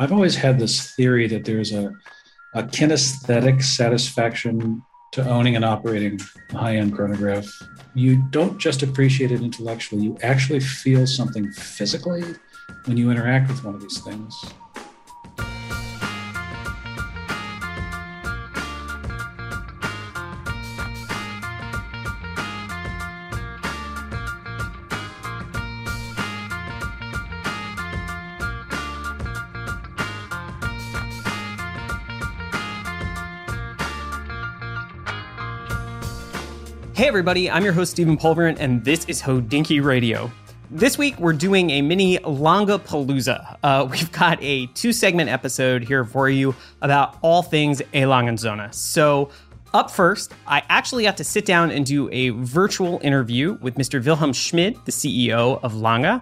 I've always had this theory that there's a, a kinesthetic satisfaction to owning and operating a high end chronograph. You don't just appreciate it intellectually, you actually feel something physically when you interact with one of these things. Hey, everybody, I'm your host, Stephen Pulvirent, and this is Hodinkee Radio. This week, we're doing a mini Lange Palooza. Uh, we've got a two segment episode here for you about all things A. Lange und Söhne. So, up first, I actually got to sit down and do a virtual interview with Mr. Wilhelm Schmid, the CEO of Lange.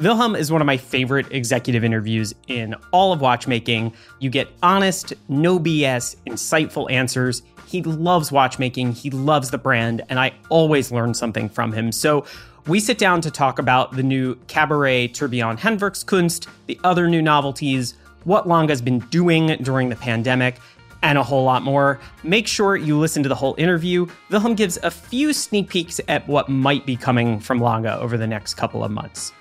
Wilhelm is one of my favorite executive interviews in all of watchmaking. You get honest, no BS, insightful answers. He loves watchmaking, he loves the brand, and I always learn something from him. So we sit down to talk about the new Cabaret Tourbillon Handwerkskunst, the other new novelties, what Lange's been doing during the pandemic, and a whole lot more. Make sure you listen to the whole interview. Wilhelm gives a few sneak peeks at what might be coming from Lange over the next couple of months.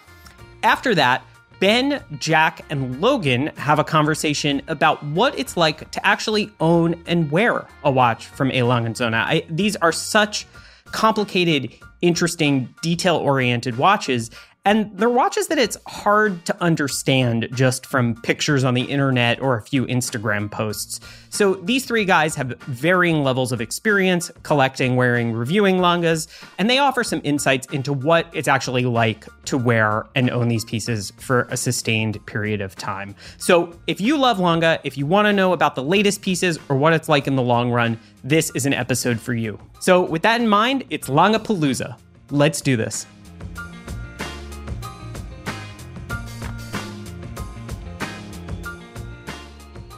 After that, Ben, Jack, and Logan have a conversation about what it's like to actually own and wear a watch from A. Lange und Söhne. I, these are such complicated, interesting, detail oriented watches. And they're watches that it's hard to understand just from pictures on the internet or a few Instagram posts. So these three guys have varying levels of experience collecting, wearing, reviewing Langes, and they offer some insights into what it's actually like to wear and own these pieces for a sustained period of time. So if you love Lange, if you want to know about the latest pieces or what it's like in the long run, this is an episode for you. So with that in mind, it's Lange Palooza. Let's do this.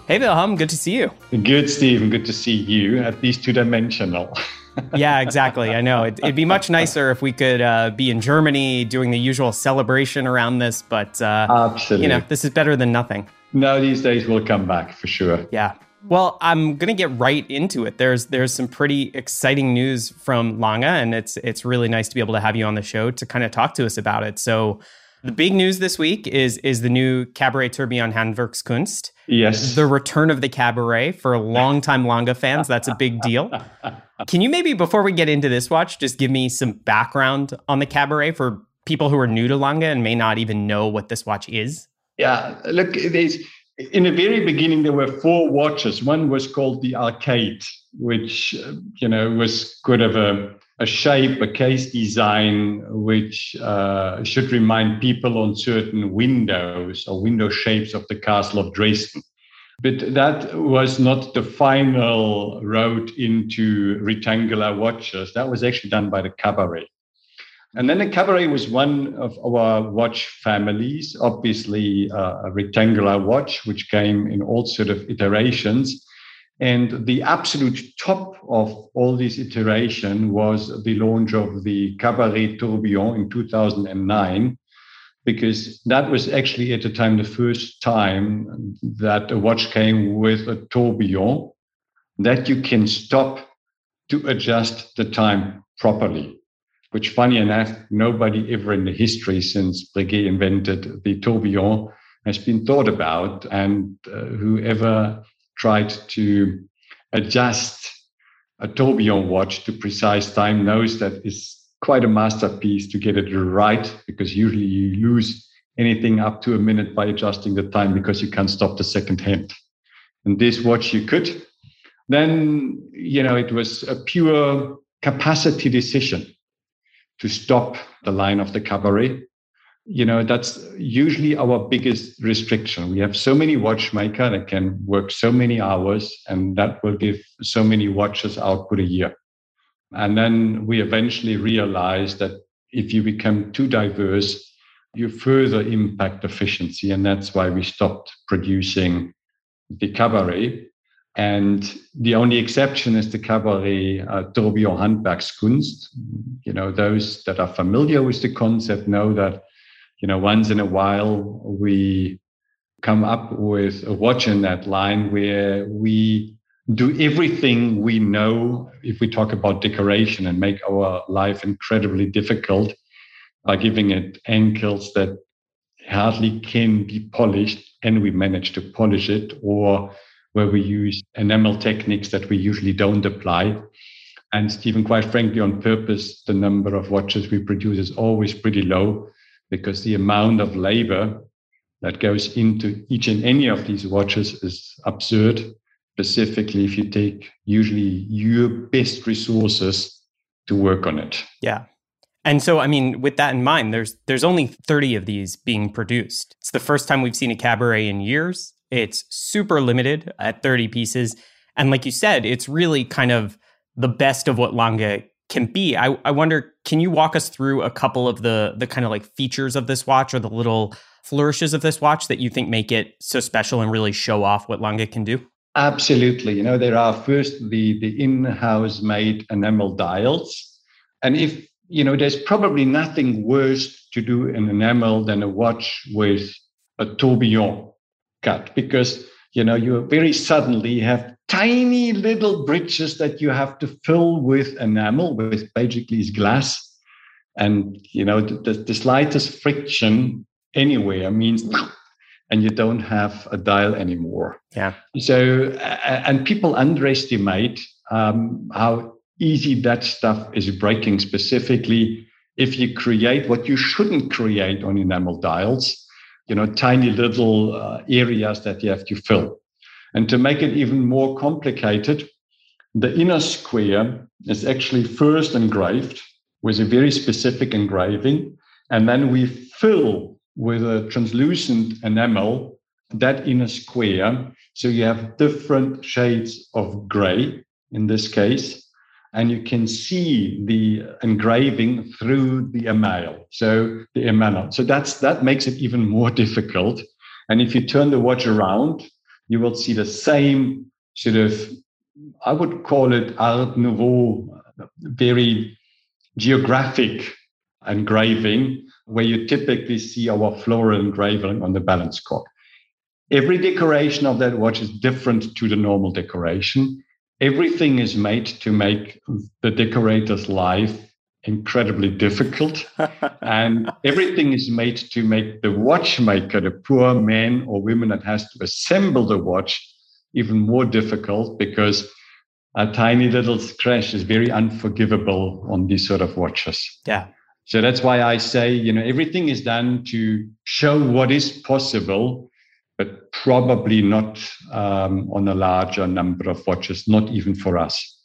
Hey, Wilhelm, good to see you. Good, Stephen. Good to see you. At least two dimensional. yeah, exactly. I know. It, would be much nicer if we could uh, be in Germany doing the usual celebration around this, but uh, absolutely, you know, this is better than nothing. No, these days we'll come back for sure. Yeah. Well, I'm gonna get right into it. There's there's some pretty exciting news from Lange, and it's it's really nice to be able to have you on the show to kind of talk to us about it. So the big news this week is is the new Cabaret Tourbillon Handwerkskunst. Yes. The return of the cabaret for longtime Lange fans. That's a big deal. Can you maybe, before we get into this watch, just give me some background on the cabaret for people who are new to Lange and may not even know what this watch is? Yeah, look, there's in the very beginning there were four watches. One was called the Arcade, which you know was kind of a a shape, a case design, which uh, should remind people on certain windows or window shapes of the castle of Dresden. But that was not the final road into rectangular watches. That was actually done by the Cabaret. And then the Cabaret was one of our watch families, obviously uh, a rectangular watch, which came in all sort of iterations. And the absolute top of all this iteration was the launch of the Cabaret Tourbillon in 2009, because that was actually at the time the first time that a watch came with a tourbillon that you can stop to adjust the time properly. Which, funny enough, nobody ever in the history since Breguet invented the tourbillon has been thought about. And uh, whoever tried to adjust a tourbillon watch to precise time knows that is quite a masterpiece to get it right because usually you lose anything up to a minute by adjusting the time because you can't stop the second hand. And this watch you could. Then, you know, it was a pure capacity decision to stop the line of the cabaret you know that's usually our biggest restriction. We have so many watchmaker that can work so many hours and that will give so many watches output a year. And then we eventually realize that if you become too diverse you further impact efficiency and that's why we stopped producing the cabaret. And the only exception is the cabaret uh, tourbillon handwerkskunst. You know those that are familiar with the concept know that you know once in a while we come up with a watch in that line where we do everything we know if we talk about decoration and make our life incredibly difficult by giving it ankles that hardly can be polished and we manage to polish it or where we use enamel techniques that we usually don't apply. And Stephen, quite frankly, on purpose, the number of watches we produce is always pretty low because the amount of labor that goes into each and any of these watches is absurd. Specifically, if you take usually your best resources to work on it. Yeah. And so, I mean, with that in mind, there's there's only 30 of these being produced. It's the first time we've seen a cabaret in years. It's super limited at 30 pieces. And like you said, it's really kind of the best of what Lange can be. I, I wonder, can you walk us through a couple of the the kind of like features of this watch or the little flourishes of this watch that you think make it so special and really show off what Lange can do? Absolutely. You know, there are first the the in-house made enamel dials. And if you know, there's probably nothing worse to do in enamel than a watch with a tourbillon cut because you know you very suddenly have tiny little bridges that you have to fill with enamel, with basically glass. And, you know, the, the slightest friction anywhere means, and you don't have a dial anymore. Yeah. So, and people underestimate um, how easy that stuff is breaking, specifically if you create what you shouldn't create on enamel dials, you know, tiny little uh, areas that you have to fill. And to make it even more complicated, the inner square is actually first engraved with a very specific engraving. And then we fill with a translucent enamel that inner square. So you have different shades of gray in this case. And you can see the engraving through the enamel. So the enamel. So that's that makes it even more difficult. And if you turn the watch around, you will see the same sort of, I would call it Art Nouveau, very geographic engraving, where you typically see our floral engraving on the balance cock. Every decoration of that watch is different to the normal decoration. Everything is made to make the decorator's life incredibly difficult. and everything is made to make the watchmaker, the poor man or woman that has to assemble the watch, even more difficult because a tiny little scratch is very unforgivable on these sort of watches. Yeah. So that's why I say, you know, everything is done to show what is possible, but probably not um, on a larger number of watches, not even for us.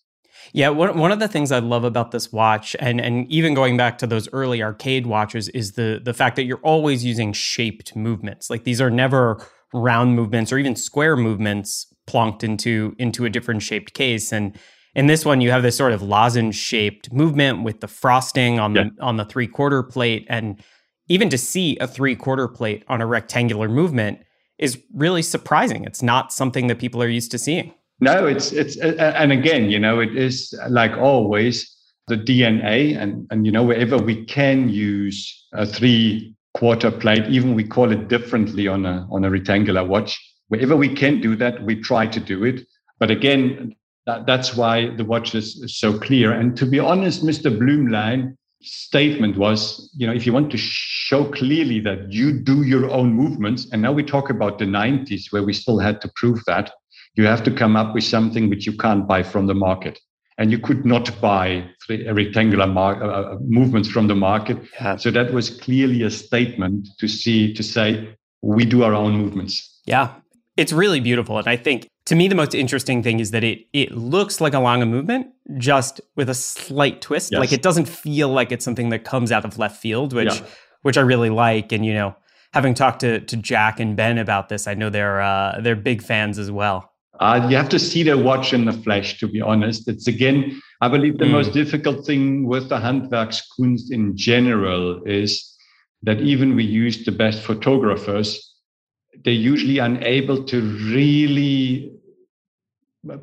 Yeah, one, one of the things I love about this watch, and and even going back to those early arcade watches, is the the fact that you're always using shaped movements. Like these are never round movements or even square movements plonked into into a different shaped case. And in this one, you have this sort of lozenge shaped movement with the frosting on yeah. the on the three quarter plate, and even to see a three quarter plate on a rectangular movement is really surprising. It's not something that people are used to seeing. No, it's it's and again, you know, it is like always the DNA, and and you know, wherever we can use a three quarter plate, even we call it differently on a on a rectangular watch. Wherever we can do that, we try to do it. But again, that, that's why the watch is so clear. And to be honest, Mr. Blümlein statement was, you know, if you want to show clearly that you do your own movements, and now we talk about the 90s where we still had to prove that, you have to come up with something which you can't buy from the market. And you could not buy a rectangular mar- uh, uh, movements from the market. Yeah. So that was clearly a statement to see, to say, we do our own movements. Yeah. It's really beautiful. And I think to me, the most interesting thing is that it it looks like a Lange movement, just with a slight twist. Yes. Like it doesn't feel like it's something that comes out of left field, which yeah. which I really like. And you know, having talked to to Jack and Ben about this, I know they're uh, they're big fans as well. Uh, you have to see the watch in the flesh, to be honest. It's again, I believe the mm. most difficult thing with the Handwerkskunst in general is that even we use the best photographers, they're usually unable to really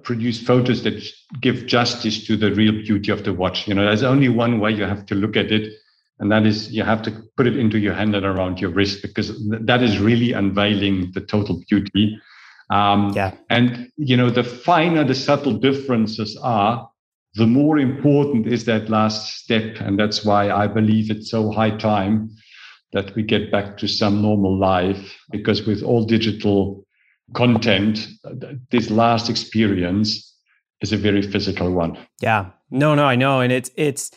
produce photos that give justice to the real beauty of the watch. You know, there's only one way you have to look at it, and that is you have to put it into your hand and around your wrist because th- that is really unveiling the total beauty. Um, yeah. And you know, the finer the subtle differences are, the more important is that last step, and that's why I believe it's so high time that we get back to some normal life. Because with all digital content, this last experience is a very physical one. Yeah. No, no, I know, and it's it's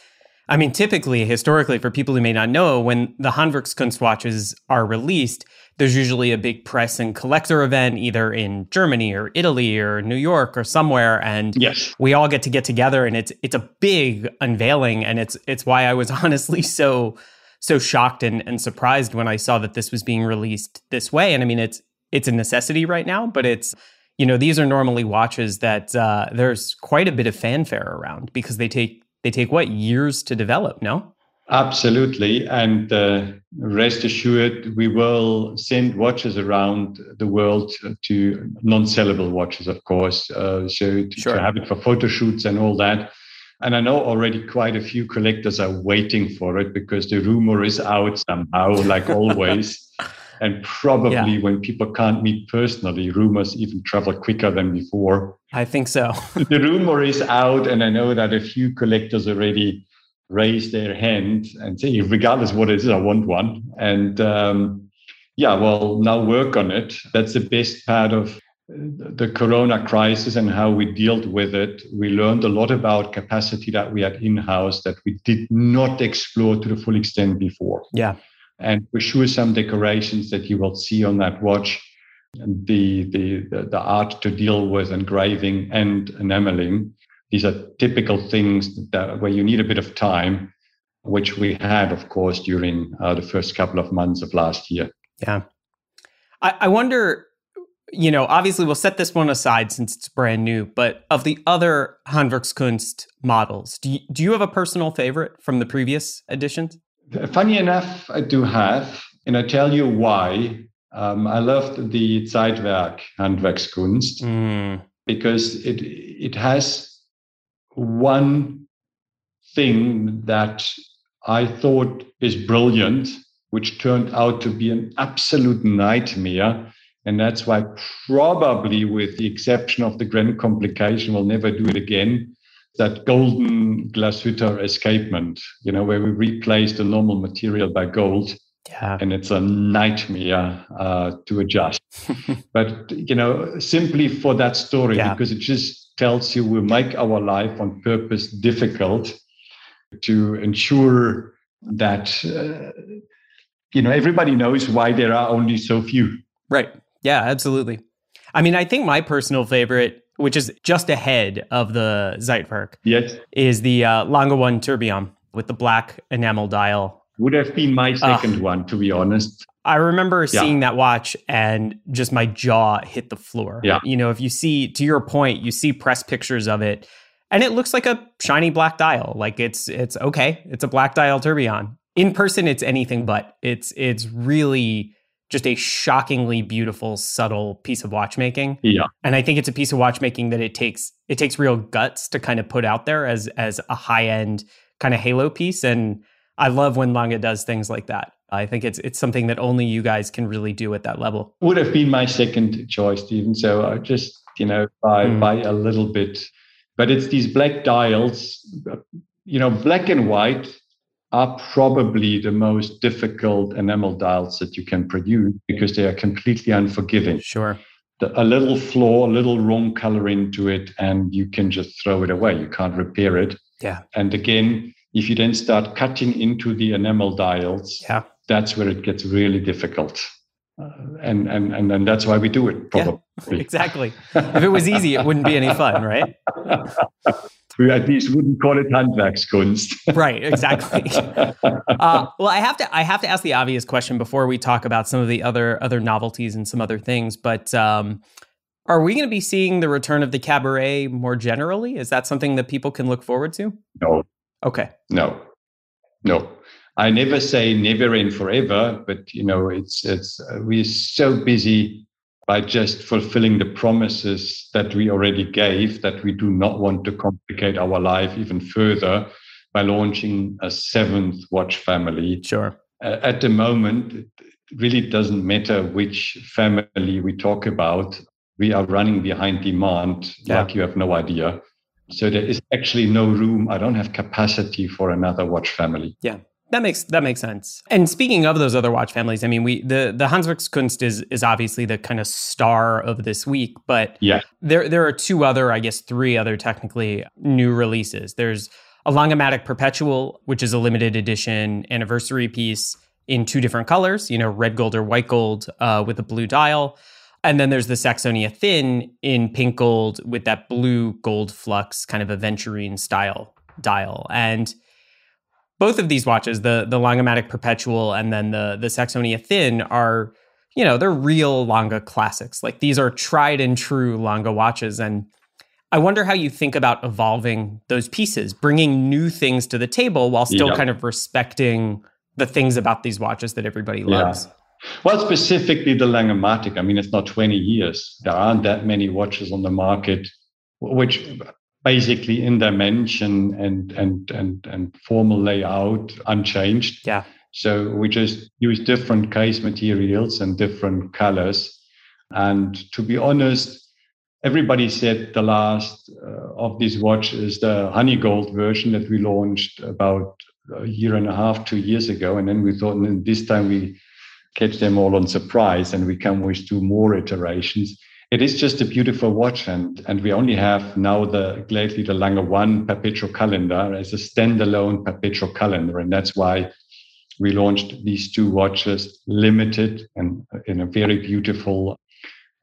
I mean, typically, historically, for people who may not know, when the Handwerkskunst watches are released, there's usually a big press and collector event, either in Germany or Italy or New York or somewhere, and yes. we all get to get together, and it's it's a big unveiling, and it's it's why I was honestly so so shocked and, and surprised when I saw that this was being released this way. And I mean, it's it's a necessity right now, but it's you know these are normally watches that uh, there's quite a bit of fanfare around because they take they take what years to develop no absolutely and uh, rest assured we will send watches around the world to non-sellable watches of course uh, so to, sure. to have it for photo shoots and all that and I know already quite a few collectors are waiting for it because the rumor is out somehow, like always. And probably yeah. when people can't meet personally, rumors even travel quicker than before. I think so. the rumor is out, and I know that a few collectors already raise their hand and say, regardless what it is, I want one. And um, yeah, well, now work on it. That's the best part of the corona crisis and how we dealt with it. We learned a lot about capacity that we had in house that we did not explore to the full extent before. Yeah. And for sure, some decorations that you will see on that watch, the, the, the, the art to deal with engraving and enameling, these are typical things that where you need a bit of time, which we had, of course, during uh, the first couple of months of last year. Yeah. I, I wonder, you know, obviously we'll set this one aside since it's brand new, but of the other Handwerkskunst models, do you, do you have a personal favorite from the previous editions? Funny enough, I do have, and I tell you why. Um, I loved the Zeitwerk Handwerkskunst mm. because it it has one thing that I thought is brilliant, which turned out to be an absolute nightmare. And that's why, probably, with the exception of the grand complication, we'll never do it again that golden Glashütter escapement, you know, where we replace the normal material by gold. Yeah. And it's a nightmare uh, to adjust. but, you know, simply for that story, yeah. because it just tells you we make our life on purpose difficult to ensure that, uh, you know, everybody knows why there are only so few. Right. Yeah, absolutely. I mean, I think my personal favorite which is just ahead of the Zeitwerk. Yes. Is the uh, Lange One Tourbillon with the black enamel dial. Would have been my second uh, one, to be honest. I remember yeah. seeing that watch and just my jaw hit the floor. Yeah. You know, if you see, to your point, you see press pictures of it and it looks like a shiny black dial. Like it's, it's okay. It's a black dial tourbillon. In person, it's anything but. It's, it's really just a shockingly beautiful, subtle piece of watchmaking. Yeah. And I think it's a piece of watchmaking that it takes it takes real guts to kind of put out there as as a high end kind of halo piece. And I love when Lange does things like that. I think it's it's something that only you guys can really do at that level. Would have been my second choice, Stephen. So I just, you know, by mm. by a little bit. But it's these black dials, you know, black and white are probably the most difficult enamel dials that you can produce because they are completely unforgiving. Sure. The, a little flaw, a little wrong color into it, and you can just throw it away. You can't repair it. Yeah. And again, if you then start cutting into the enamel dials, yeah. that's where it gets really difficult. Uh, and, and and and that's why we do it probably yeah, exactly if it was easy it wouldn't be any fun right we at least wouldn't call it Handwerkskunst. right, exactly. Uh, well, I have to I have to ask the obvious question before we talk about some of the other other novelties and some other things. But um, are we going to be seeing the return of the cabaret more generally? Is that something that people can look forward to? No. Okay. No. No. I never say never and forever, but you know, it's it's uh, we're so busy by just fulfilling the promises that we already gave, that we do not want to complicate our life even further. by launching a seventh watch family. Sure. Uh, at the moment, it really doesn't matter which family we talk about. We are running behind demand yeah. like you have no idea. So there is actually no room. I don't have capacity for another watch family. Yeah. That makes that makes sense. And speaking of those other watch families, I mean, we the the Handwerkskunst is is obviously the kind of star of this week, but yeah, there there are two other, I guess, three other technically new releases. There's a Lange-Matic Perpetual, which is a limited edition anniversary piece in two different colors, you know, red gold or white gold uh, with a blue dial. And then there's the Saxonia Thin in pink gold with that blue gold flux kind of aventurine style dial. And both of these watches, the the Lange-Matic Perpetual and then the the Saxonia Thin, are you know they're real Lange classics. Like these are tried and true Lange watches, and I wonder how you think about evolving those pieces, bringing new things to the table while still yeah. kind of respecting the things about these watches that everybody loves. Yeah. Well, specifically the Lange-Matic. I mean, it's not 20 years. There aren't that many watches on the market which basically in dimension and and and and formal layout unchanged. Yeah. So we just use different case materials and different colors. And to be honest, everybody said the last uh, of this watch is the honey gold version that we launched about a year and a half, two years ago. And then we thought, and this time we catch them all on surprise and we come with two more iterations it is just a beautiful watch and and we only have now the lately the Lange One perpetual calendar as a standalone perpetual calendar and that's why we launched these two watches limited and in a very beautiful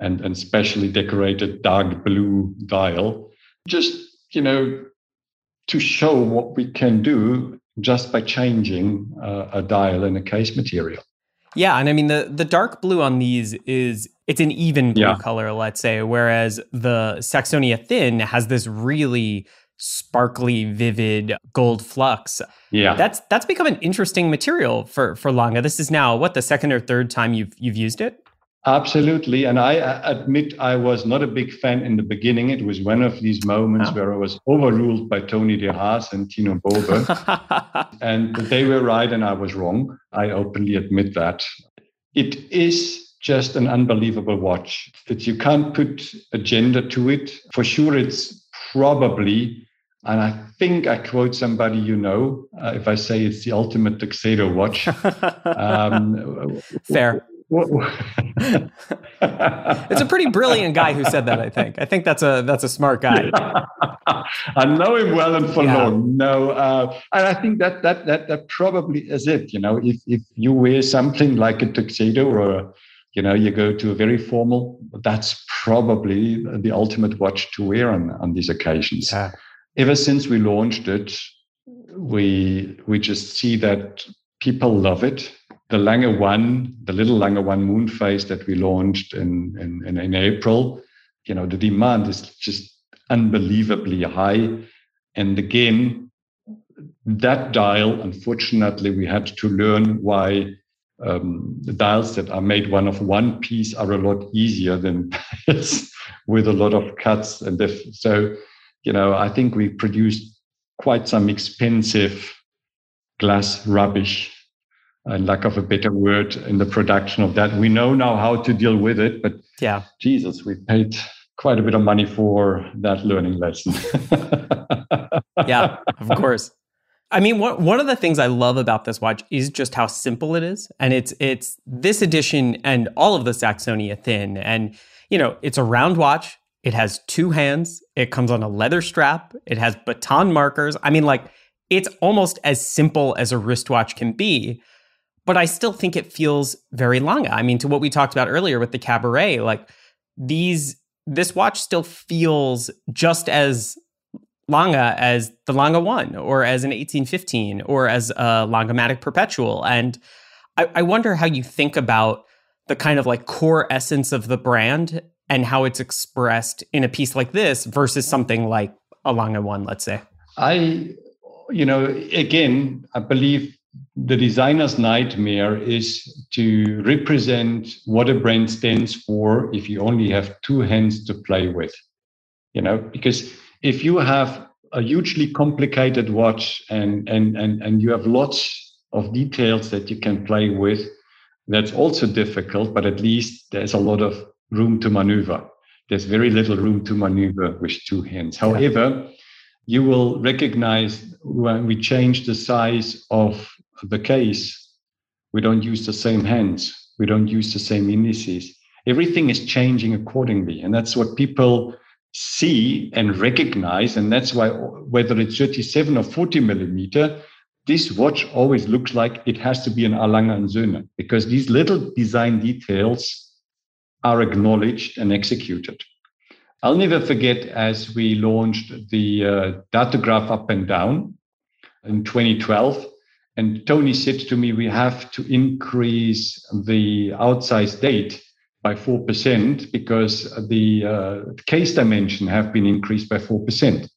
and, and specially decorated dark blue dial. Just you know to show what we can do just by changing uh, a dial in a case material yeah, and I mean the the dark blue on these is it's an even blue yeah. color, let's say, whereas the Saxonia thin has this really sparkly, vivid gold flux. Yeah, that's that's become an interesting material for for Lange. This is now what the second or third time you've you've used it. Absolutely. And I admit I was not a big fan in the beginning. It was one of these moments oh. where I was overruled by Tony de Haas and Tino Bobe. and they were right and I was wrong. I openly admit that. It is just an unbelievable watch that you can't put a gender to it. For sure, it's probably, and I think I quote somebody you know, uh, if I say it's the ultimate tuxedo watch. um, Fair it's a pretty brilliant guy who said that. I think. I think that's a that's a smart guy. I know him well and for yeah. long. No, uh, and I think that that that that probably is it. You know, if if you wear something like a tuxedo or a, you know you go to a very formal, that's probably the ultimate watch to wear on on these occasions. Yeah. Ever since we launched it, we we just see that people love it the Lange One, the little Lange One moon phase that we launched in, in, in, April, you know, the demand is just unbelievably high. And again, that dial, unfortunately, we had to learn why um, the dials that are made one of one piece are a lot easier than with a lot of cuts. And if, so, you know, I think we produced quite some expensive glass rubbish and lack of a better word in the production of that. We know now how to deal with it, but yeah, Jesus, we paid quite a bit of money for that learning lesson. yeah, of course. I mean, one one of the things I love about this watch is just how simple it is, and it's it's this edition and all of the Saxonia thin, and you know, it's a round watch. It has two hands. It comes on a leather strap. It has baton markers. I mean, like it's almost as simple as a wristwatch can be but I still think it feels very Lange. I mean, to what we talked about earlier with the cabaret, like these, this watch still feels just as Lange as the Lange One, or as an 1815, or as a Lange-Matic Perpetual. And I, I wonder how you think about the kind of like core essence of the brand and how it's expressed in a piece like this versus something like a Lange One, let's say. I, you know, again, I believe the designer's nightmare is to represent what a brand stands for if you only have two hands to play with you know because if you have a hugely complicated watch and, and, and, and you have lots of details that you can play with, that's also difficult, but at least there's a lot of room to maneuver. There's very little room to maneuver with two hands. However, yeah. you will recognize when we change the size of the case, we don't use the same hands, we don't use the same indices. Everything is changing accordingly. And that's what people see and recognize. And that's why, whether it's 37 or 40 millimeter, this watch always looks like it has to be an and Söhne because these little design details are acknowledged and executed. I'll never forget as we launched the uh, datograph up and down in 2012. And Tony said to me, we have to increase the outsize date by 4% because the uh, case dimension have been increased by 4%.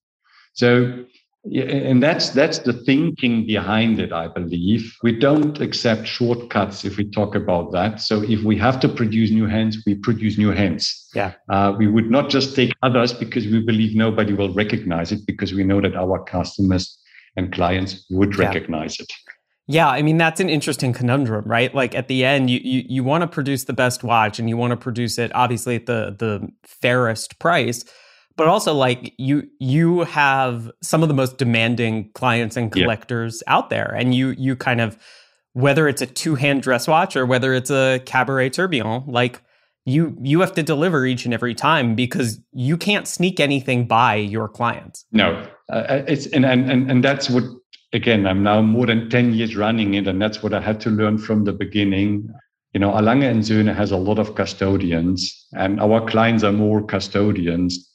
So and that's that's the thinking behind it i believe. We don't accept shortcuts if we talk about that. So if we have to produce new hands we produce new hands. Yeah. Uh, we would not just take others because we believe nobody will recognize it because we know that our customers and clients would yeah. recognize it yeah, I mean that's an interesting conundrum, right? Like at the end, you you, you want to produce the best watch, and you want to produce it obviously at the the fairest price, but also like you you have some of the most demanding clients and collectors yeah. out there and you you kind of whether it's a two-hand dress watch or whether it's a cabaret tourbillon like you you have to deliver each and every time because you can't sneak anything by your clients no uh, it's and, and and that's what again i'm now more than 10 years running it and that's what i had to learn from the beginning you know A. Lange and Söhne has a lot of custodians and our clients are more custodians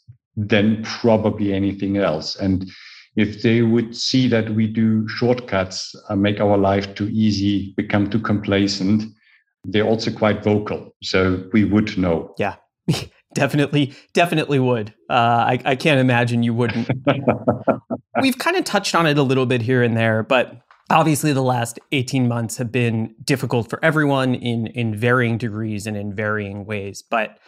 than probably anything else. And if they would see that we do shortcuts, uh, make our life too easy, become too complacent, they're also quite vocal. So we would know. Yeah. definitely definitely would. Uh, I, I can't imagine you wouldn't. We've kind of touched on it a little bit here and there but obviously the last 18 months have been difficult for everyone in in varying degrees and in varying ways but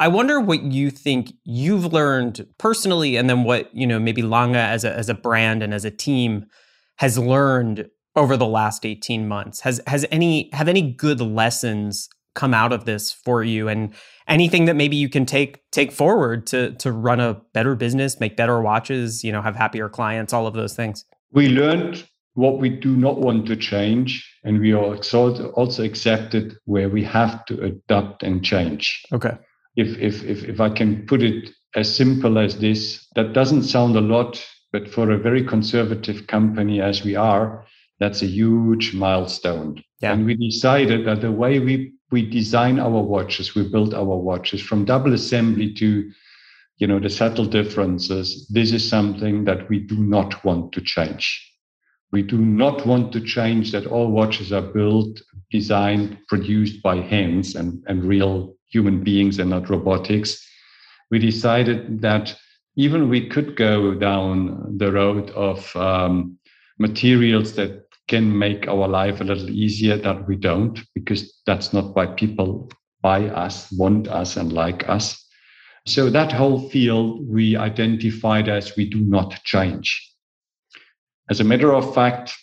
I wonder what you think you've learned personally, and then what you know maybe Lange as a as a brand and as a team has learned over the last eighteen months. Has has any have any good lessons come out of this for you, and anything that maybe you can take take forward to to run a better business, make better watches, you know, have happier clients, all of those things. We learned what we do not want to change, and we are also accepted where we have to adapt and change. Okay if, if, if, if I can put it as simple as this, that doesn't sound a lot, but for a very conservative company as we are, that's a huge milestone. Yeah. And we decided that the way we, we design our watches, we build our watches from double assembly to, you know, the subtle differences. This is something that we do not want to change. We do not want to change that all watches are built, designed, produced by hands and, and real human beings and not robotics, we decided that even we could go down the road of um, materials that can make our life a little easier, that we don't, because that's not why people buy us, want us, and like us. So that whole field we identified as we do not change. As a matter of fact,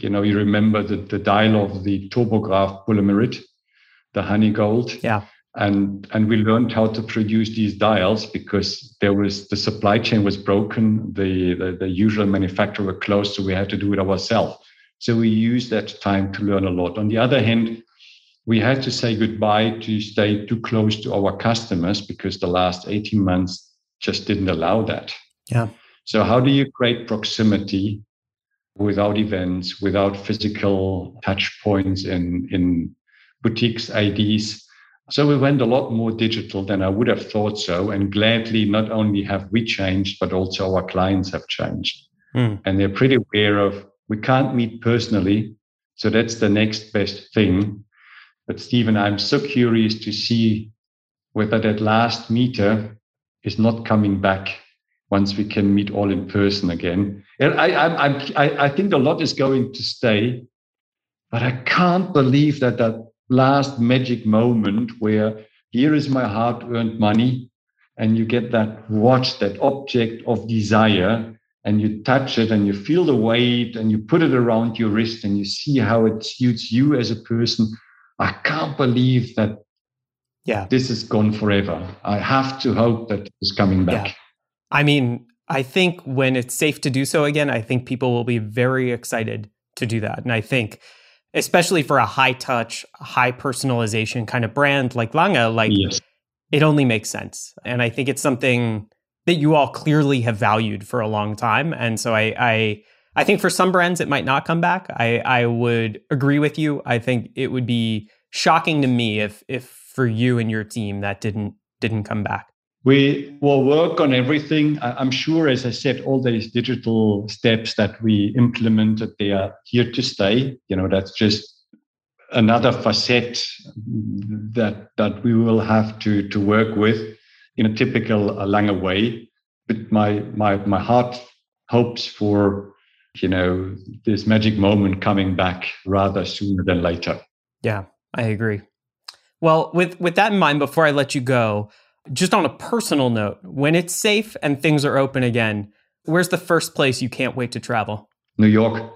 you know, you remember the, the dial of the Tourbograph Pour le Mérite, the honey gold. Yeah and and we learned how to produce these dials because there was the supply chain was broken the, the, the usual manufacturer were closed so we had to do it ourselves so we used that time to learn a lot on the other hand we had to say goodbye to stay too close to our customers because the last 18 months just didn't allow that yeah so how do you create proximity without events without physical touch points in in boutiques ids so we went a lot more digital than I would have thought so. And gladly, not only have we changed, but also our clients have changed. Mm. And they're pretty aware of we can't meet personally. So that's the next best thing. But Stephen, I'm so curious to see whether that last meter is not coming back once we can meet all in person again. And I, I, I, I think a lot is going to stay, but I can't believe that that last magic moment where here is my hard earned money and you get that watch that object of desire and you touch it and you feel the weight and you put it around your wrist and you see how it suits you as a person. I can't believe that yeah. this is gone forever. I have to hope that it's coming back. Yeah. I mean, I think when it's safe to do so again, I think people will be very excited to do that. And I think especially for a high touch, high personalization kind of brand like Lange, like yes. it only makes sense. And I think it's something that you all clearly have valued for a long time. And so I I I think for some brands it might not come back. I I would agree with you. I think it would be shocking to me if if for you and your team that didn't didn't come back. We will work on everything. I'm sure, as I said, all these digital steps that we implemented, they are here to stay. You know, that's just another facet that that we will have to to work with in a typical uh, Lange way. But my my my heart hopes for you know this magic moment coming back rather sooner than later. Yeah, I agree. Well, with with that in mind, before I let you go, just on a personal note, when it's safe and things are open again, where's the first place you can't wait to travel? New York.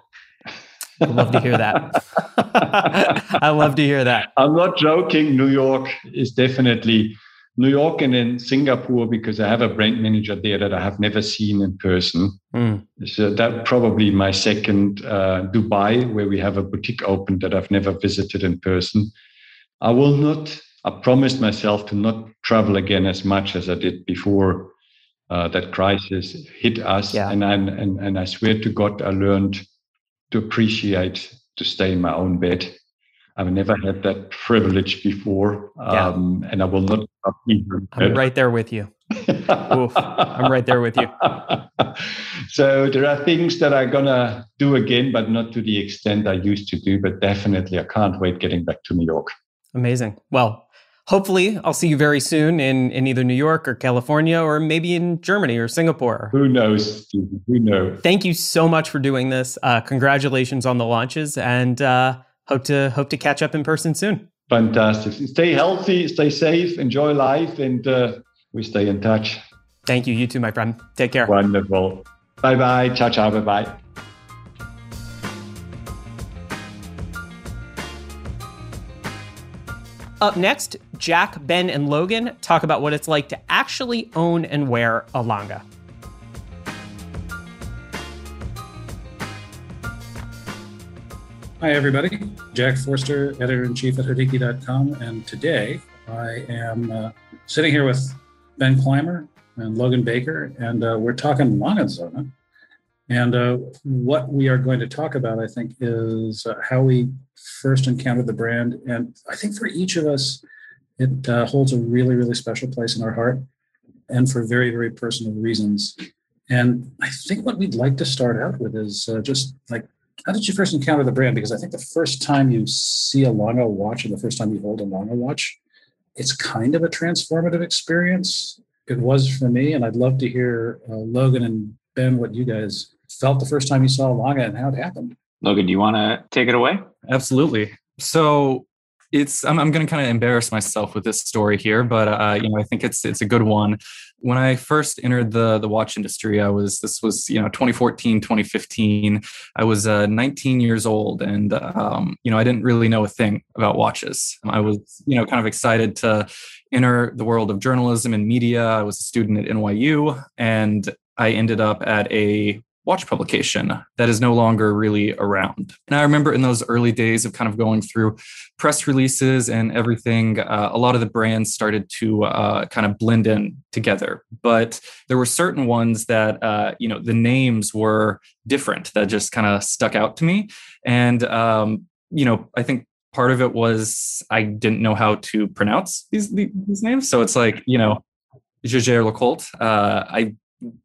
I love to hear that. I love to hear that. I'm not joking. New York is definitely New York and then Singapore because I have a brand manager there that I have never seen in person. Mm. So that probably my second uh, Dubai, where we have a boutique open that I've never visited in person. I will not I promised myself to not travel again as much as I did before uh, that crisis hit us. Yeah. And, I, and, and I swear to God, I learned to appreciate to stay in my own bed. I've never had that privilege before. Um, yeah. And I will not. I'm right there with you. Oof, I'm right there with you. so there are things that I'm gonna do again, but not to the extent I used to do. But definitely, I can't wait getting back to New York. Amazing. Well, hopefully I'll see you very soon in, in either New York or California or maybe in Germany or Singapore. Who knows? Who knows? Thank you so much for doing this. Uh, congratulations on the launches and uh, hope to hope to catch up in person soon. Fantastic. Stay healthy, stay safe, enjoy life, and uh, we stay in touch. Thank you. You too, my friend. Take care. Wonderful. Bye bye. Ciao, ciao. Bye bye. Up next, Jack, Ben, and Logan talk about what it's like to actually own and wear a Lange. Hi, everybody. Jack Forster, editor in chief at Hodinkee.com. And today I am uh, sitting here with Ben Clymer and Logan Baker, and uh, we're talking Lange und Söhne. And uh, what we are going to talk about, I think, is uh, how we first encountered the brand. And I think for each of us, it uh, holds a really, really special place in our heart and for very, very personal reasons. And I think what we'd like to start out with is uh, just like, how did you first encounter the brand? Because I think the first time you see a Lange watch and the first time you hold a Lange watch, it's kind of a transformative experience. It was for me. And I'd love to hear uh, Logan and Ben what you guys felt the first time you saw Lange and how it happened. Logan, do you want to take it away? Absolutely. So it's I'm, I'm going to kind of embarrass myself with this story here, but uh, you know I think it's it's a good one. When I first entered the the watch industry, I was this was you know 2014 2015. I was uh, 19 years old, and um, you know I didn't really know a thing about watches. I was you know kind of excited to enter the world of journalism and media. I was a student at NYU, and I ended up at a watch publication that is no longer really around. And I remember in those early days of kind of going through press releases and everything, uh, a lot of the brands started to uh, kind of blend in together. But there were certain ones that, uh, you know, the names were different that just kind of stuck out to me. And, um, you know, I think part of it was I didn't know how to pronounce these, these names. So it's like, you know, Jaeger LeCoultre. Uh, I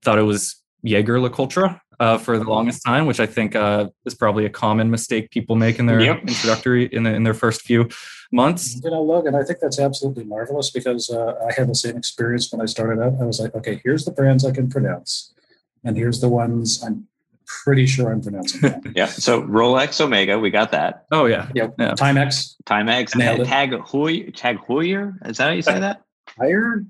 thought it was Jaeger LeCoultre uh, for the longest time, which I think uh, is probably a common mistake people make in their yep. introductory in, the, in their first few months. You know, Logan, I think that's absolutely marvelous because uh, I had the same experience when I started out. I was like, okay, here's the brands I can pronounce, and here's the ones I'm pretty sure I'm pronouncing. yeah. So Rolex Omega, we got that. Oh yeah. Yep. Yeah. Timex. Timex. Tag Heuer. Tag Heuer. Is that how you say that? Higher.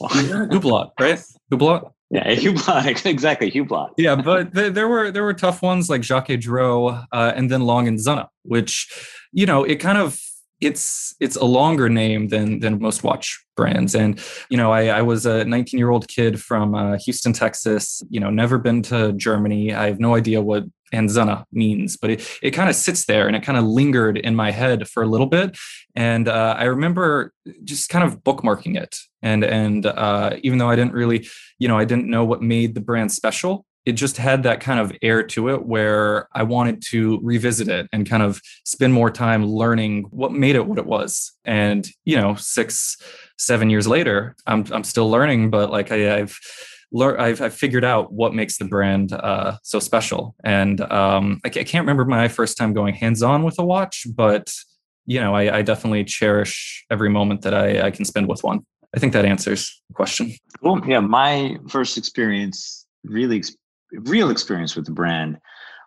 Hublot, right? Hublot. Yeah, Hublot, exactly, Hublot. yeah, but there were there were tough ones like Jaquet Droz uh, and then Long and Söhne, which, you know, it kind of it's it's a longer name than than most watch brands and you know i, I was a 19 year old kid from uh, houston texas you know never been to germany i have no idea what Söhne means, but it, it kind of sits there and it kind of lingered in my head for a little bit. And uh, I remember just kind of bookmarking it. And and uh, even though I didn't really, you know, I didn't know what made the brand special, it just had that kind of air to it where I wanted to revisit it and kind of spend more time learning what made it what it was. And you know, six, seven years later, I'm I'm still learning, but like I, I've learned, I've, I've figured out what makes the brand uh, so special. And um, I, I, can't remember my first time going hands on with a watch, but you know, I, I definitely cherish every moment that I, I can spend with one. I think that answers the question. Cool. Yeah, my first experience, really real experience with the brand,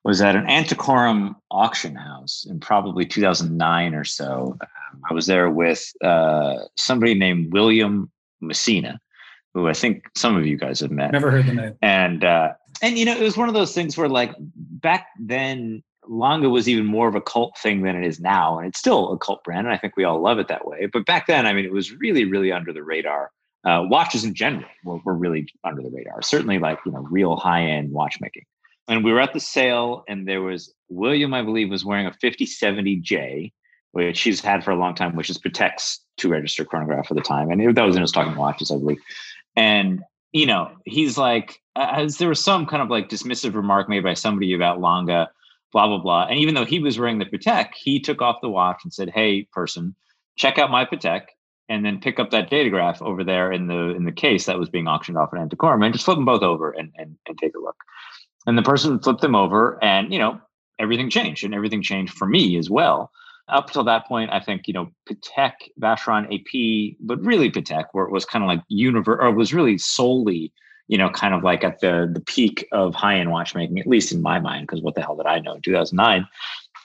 was at an Antiquorum auction house in probably 2009 or so. Um, I was there with uh, somebody named William Massena, who I think some of you guys have met. Never heard the name. And uh, and you know, it was one of those things where like back then Lange was even more of a cult thing than it is now. And it's still a cult brand. And I think we all love it that way. But back then, I mean, it was really, really under the radar. Uh, watches in general were, were really under the radar, certainly like, you know, real high end watchmaking. And we were at the sale, and there was William, I believe, was wearing a 5070J, which he's had for a long time, which is Patek's two register chronograph for the time. And that was in his talking watches, I believe. And, you know, he's like, as there was some kind of like dismissive remark made by somebody about Lange, blah, blah, blah. And even though he was wearing the Patek, he took off the watch and said, Hey, person, check out my Patek and then pick up that datograph over there in the in the case that was being auctioned off at Antiquorum and just flip them both over and, and, and take a look. And the person flipped them over and, you know, everything changed and everything changed for me as well up till that point, I think you know Patek, Vacheron, AP, but really Patek, where it was kind of like universe, or was really solely you know kind of like at the the peak of high end watchmaking, at least in my mind, because what the hell did I know in 2009?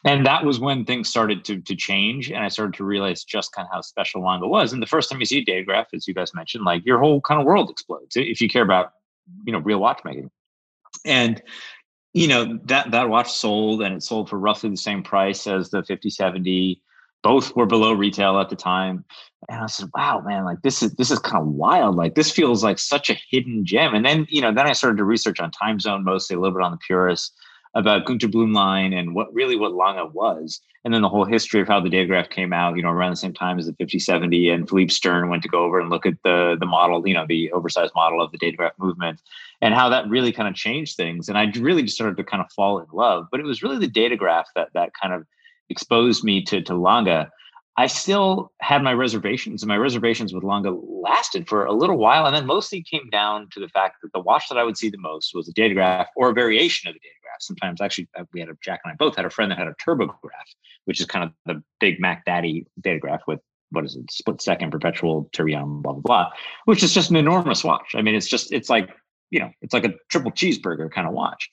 And that was when things started to to change, and I started to realize just kind of how special Lange was. And the first time you see a datograph, as you guys mentioned, like your whole kind of world explodes if you care about you know real watchmaking. And you know that that watch sold and it sold for roughly the same price as the 5070 both were below retail at the time and i said wow man like this is this is kind of wild like this feels like such a hidden gem and then you know then i started to research on time zone mostly a little bit on the purists about Günter Blümlein and what really what Lange was. And then the whole history of how the datograph came out, you know, around the same time as the 5070 and Philippe Stern went to go over and look at the the model, you know, the oversized model of the datograph movement and how that really kind of changed things. And I really just started to kind of fall in love. But it was really the datograph that that kind of exposed me to to Lange I still had my reservations, and my reservations with Lange lasted for a little while, and then mostly came down to the fact that the watch that I would see the most was a datograph or a variation of the datograph. Sometimes, actually, uh, we had a Jack and I both had a friend that had a Tourbograph, which is kind of the big Mac Daddy datograph with what is it, split second perpetual tourbillon, blah blah blah, which is just an enormous watch. I mean, it's just it's like you know, it's like a triple cheeseburger kind of watch.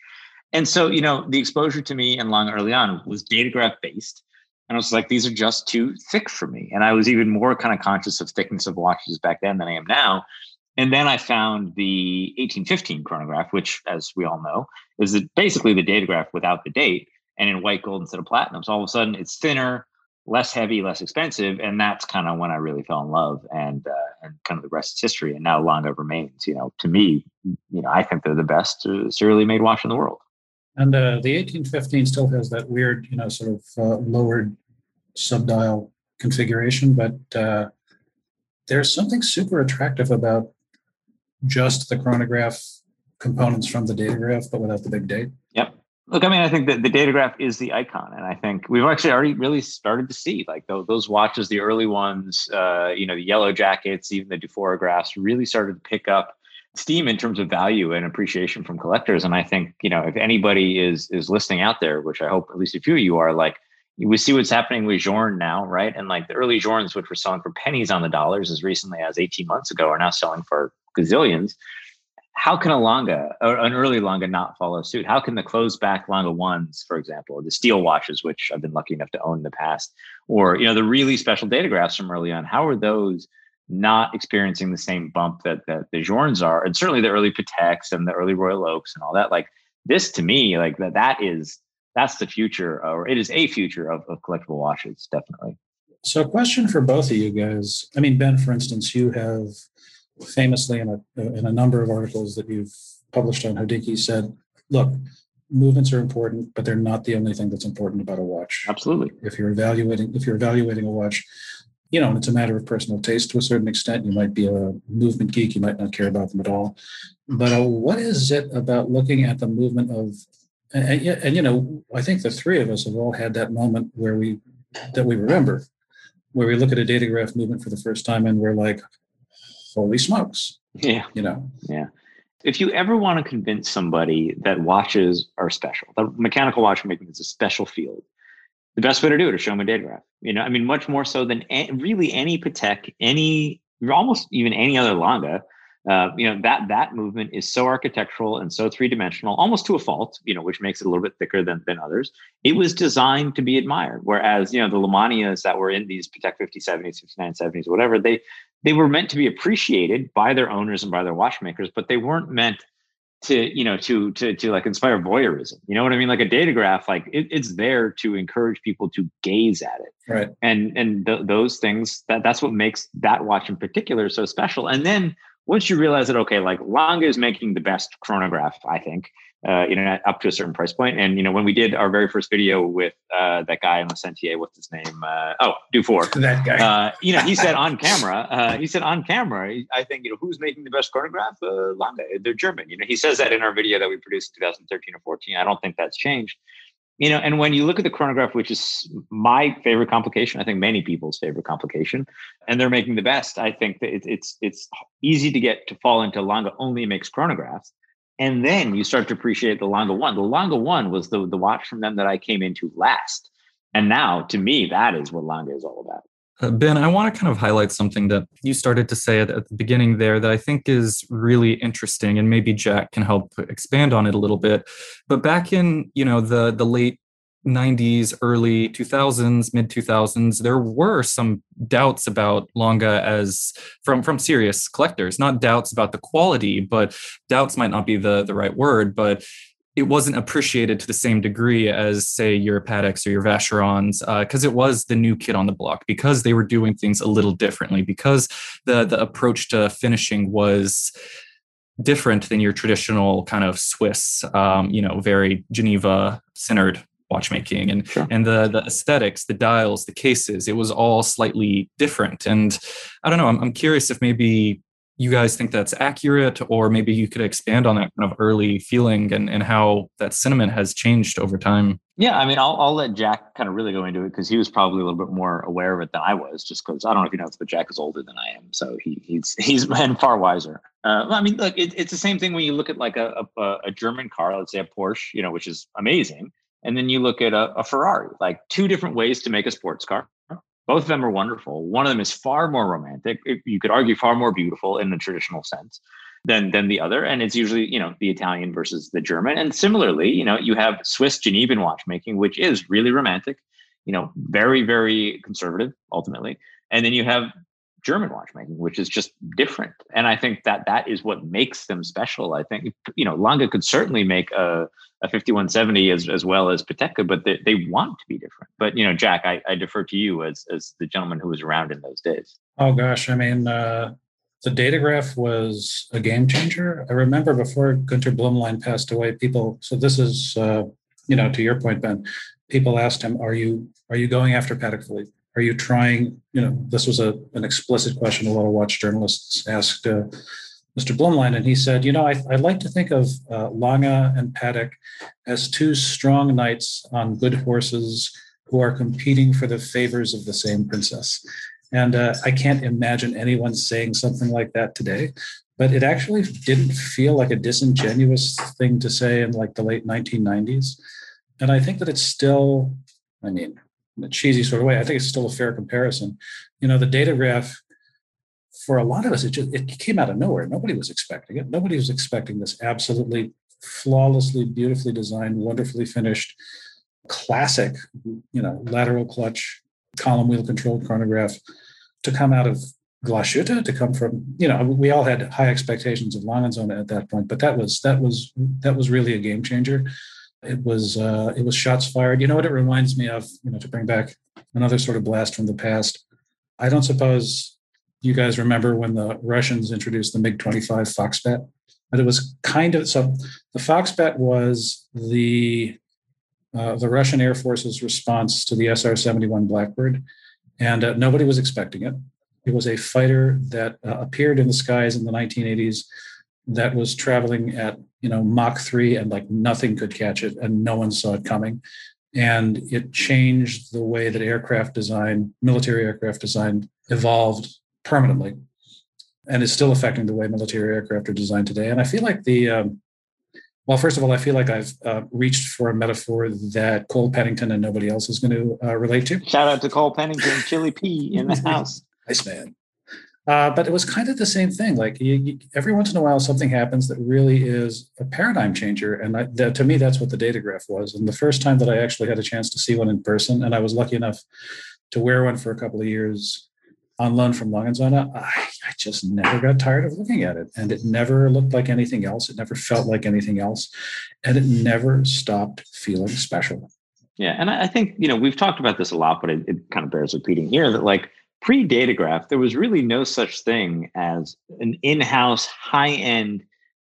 And so, you know, the exposure to me and Lange early on was datograph based and I was like, these are just too thick for me. And I was even more kind of conscious of thickness of watches back then than I am now. And then I found the 1815 chronograph, which, as we all know, is basically the datograph without the date and in white gold instead of platinum. So all of a sudden it's thinner, less heavy, less expensive. And that's kind of when I really fell in love and, uh, and kind of the rest is history. And now Lange remains, you know, to me, you know, I think they're the best uh, serially made watch in the world. And uh, the 1815 still has that weird, you know, sort of uh, lowered subdial configuration, but uh, there's something super attractive about just the chronograph components from the datograph, but without the big date. Yep. Look, I mean, I think that the datograph is the icon, and I think we've actually already really started to see like those watches, the early ones, uh, you know, the yellow jackets, even the Dufouragraphs, really started to pick up steam in terms of value and appreciation from collectors. And I think, you know, if anybody is is listening out there, which I hope at least a few of you are, like we see what's happening with Journe now, right? And like the early Journes, which were selling for pennies on the dollars as recently as 18 months ago, are now selling for gazillions. How can a Lange, an early Lange not follow suit? How can the closed back Lange ones, for example, the steel watches, which I've been lucky enough to own in the past, or you know the really special datographs from early on, how are those not experiencing the same bump that, that the Journes are, and certainly the early Pateks and the early Royal Oaks and all that. Like this to me, like that that is that's the future, uh, or it is a future of, of collectible watches, definitely. So, a question for both of you guys. I mean, Ben, for instance, you have famously in a in a number of articles that you've published on Hodinkee said, look, movements are important, but they're not the only thing that's important about a watch. Absolutely. If you're evaluating if you're evaluating a watch, you know, it's a matter of personal taste to a certain extent. You might be a movement geek, you might not care about them at all. But uh, what is it about looking at the movement of and, and, and, you know, I think the three of us have all had that moment where we that we remember, where we look at a datograph movement for the first time and we're like, "Holy smokes!" Yeah, you know. Yeah. If you ever want to convince somebody that watches are special, that mechanical watchmaking is a special field, the best way to do it is show them a datograph. You know, I mean, much more so than really any Patek, any almost even any other Lange. Uh, you know that that movement is so architectural and so three dimensional, almost to a fault. You know, which makes it a little bit thicker than than others. It was designed to be admired. Whereas you know the Lemanias that were in these Patek 50, 70s, 59, 70s, whatever, they they were meant to be appreciated by their owners and by their watchmakers, but they weren't meant to you know to to to like inspire voyeurism you know what i mean? Like a datograph like it, it's there to encourage people to gaze at it. Right. And and th- those things that that's what makes that watch in particular so special. And then once you realize that okay like Lange is making the best chronograph i think uh, you know, up to a certain price point. And you know, when we did our very first video with uh, that guy in the Sentier, what's his name? Uh, oh, Dufour. That guy. Uh, you know, he said on camera. Uh, he said on camera. I think you know who's making the best chronograph? Uh, Lange. They're German. You know, he says that in our video that we produced in 2013 or 14. I don't think that's changed. You know, and when you look at the chronograph, which is my favorite complication, I think many people's favorite complication, and they're making the best. I think that it's it's easy to get to fall into Lange only makes chronographs and then you start to appreciate the Lange One. The Lange One was the, the watch from them that I came into last. And now, to me, that is what Lange is all about. Uh, ben, I want to kind of highlight something that you started to say at, at, the beginning there that I think is really interesting, and maybe Jack can help expand on it a little bit. But back in you know the the late 90s, early 2000s, mid 2000s, there were some doubts about Lange as from from serious collectors. Not doubts about the quality, but doubts might not be the the right word, but it wasn't appreciated to the same degree as say your Pateks or your Vacherons because uh, it was the new kid on the block because they were doing things a little differently because the the approach to finishing was different than your traditional kind of Swiss, um, you know, very Geneva centered watchmaking and sure. and the the aesthetics the dials the cases it was all slightly different and i don't know I'm, I'm curious if maybe you guys think that's accurate or maybe you could expand on that kind of early feeling and, and how that sentiment has changed over time yeah i mean i'll, I'll let jack kind of really go into it because he was probably a little bit more aware of it than i was just because i don't know if you know this but jack is older than i am so he, he's he's and far wiser uh, i mean look it, it's the same thing when you look at like a, a, a german car let's say a porsche you know which is amazing and then you look at a, a Ferrari, like two different ways to make a sports car. Both of them are wonderful. One of them is far more romantic. You could argue far more beautiful in the traditional sense than than the other. And it's usually, you know, the Italian versus the German. And similarly, you know, you have Swiss Genevan watchmaking, which is really romantic, you know, very, very conservative ultimately. And then you have German watchmaking, which is just different. And I think that that is what makes them special. I think, you know, Lange could certainly make a, a 5170 as, as well as Patek, but they, they want to be different. But, you know, Jack, I, I defer to you as, as the gentleman who was around in those days. Oh, gosh. I mean, uh, the datograph was a game changer. I remember before Günter Blümlein passed away, people, so this is, uh, you know, to your point, Ben, people asked him, are you, are you going after Patek Philippe? Are you trying, you know, this was a, an explicit question a lot of watch journalists asked uh, Mr. Blümlein, and he said, you know, I, I like to think of uh, and Patek as two strong knights on good horses who are competing for the favors of the same princess. And uh, I can't imagine anyone saying something like that today. But it actually didn't feel like a disingenuous thing to say in like the late 1990s. And I think that it's still, I mean, cheesy sort of way, I think it's still a fair comparison. You know, the datograph for a lot of us, it just it came out of nowhere. Nobody was expecting it. Nobody was expecting this absolutely flawlessly, beautifully designed, wonderfully finished, classic, you know, lateral clutch, column wheel controlled chronograph to come out of Glashütte to come from, you know, we all had high expectations of Lange und Söhne at that point, but that was that was that was really a game changer. It was uh, it was shots fired. You know what it reminds me of? You know, to bring back another sort of blast from the past. I don't suppose you guys remember when the Russians introduced the MiG 25 Foxbat, but it was kind of so. The Foxbat was the uh, the Russian Air Force's response to the SR 71 Blackbird, and uh, nobody was expecting it. It was a fighter that uh, appeared in the skies in the 1980s that was traveling at you know Mach 3 and like nothing could catch it and no one saw it coming. And it changed the way that aircraft design, military aircraft design, evolved permanently and is still affecting the way military aircraft are designed today. And I feel like the um, well, first of all, I feel like I've uh, reached for a metaphor that Cole Pennington and nobody else is going to uh, relate to. Shout out to Cole Pennington, Chili P in the house. nice man. Uh, but it was kind of the same thing. Like you, you, every once in a while, something happens that really is a paradigm changer, and I, that, to me, that's what the Datograph was. And the first time that I actually had a chance to see one in person, and I was lucky enough to wear one for a couple of years on loan from Lange und Söhne, I, I just never got tired of looking at it. And it never looked like anything else. It never felt like anything else. And it never stopped feeling special. Yeah. And I think, you know, we've talked about this a lot, but it, it kind of bears repeating here that like pre Datograph, there was really no such thing as an in house high end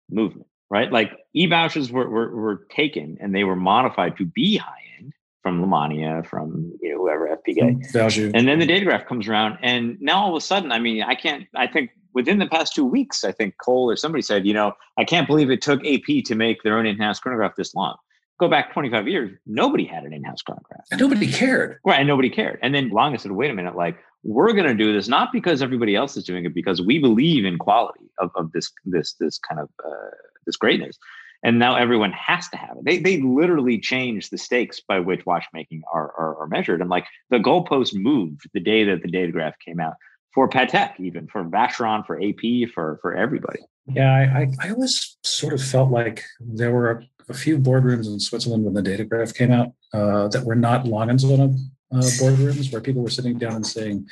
movement, right? Like e Bausch's were, were, were taken and they were modified to be high end from Lemania, from you know whoever FPGA, mm-hmm. Valjoux. and then the Datograph comes around, and now all of a sudden, I mean, I can't. I think within the past two weeks, I think Cole or somebody said, you know, I can't believe it took AP to make their own in-house chronograph this long. Go back 25 years, nobody had an in-house chronograph, and nobody cared. Right, and nobody cared. And then Lange said, wait a minute, like we're going to do this not because everybody else is doing it, because we believe in quality of, of this this this kind of uh, this greatness and now everyone has to have it. They they literally changed the stakes by which watchmaking are, are, are measured, and like the goalpost moved the day that the Datograph came out for Patek, even for Vacheron, for AP, for for everybody. Yeah, I, I, always sort of felt like there were a, a, few boardrooms in Switzerland when the Datograph came out uh, that were not Lange und Söhne uh, boardrooms where people were sitting down and saying,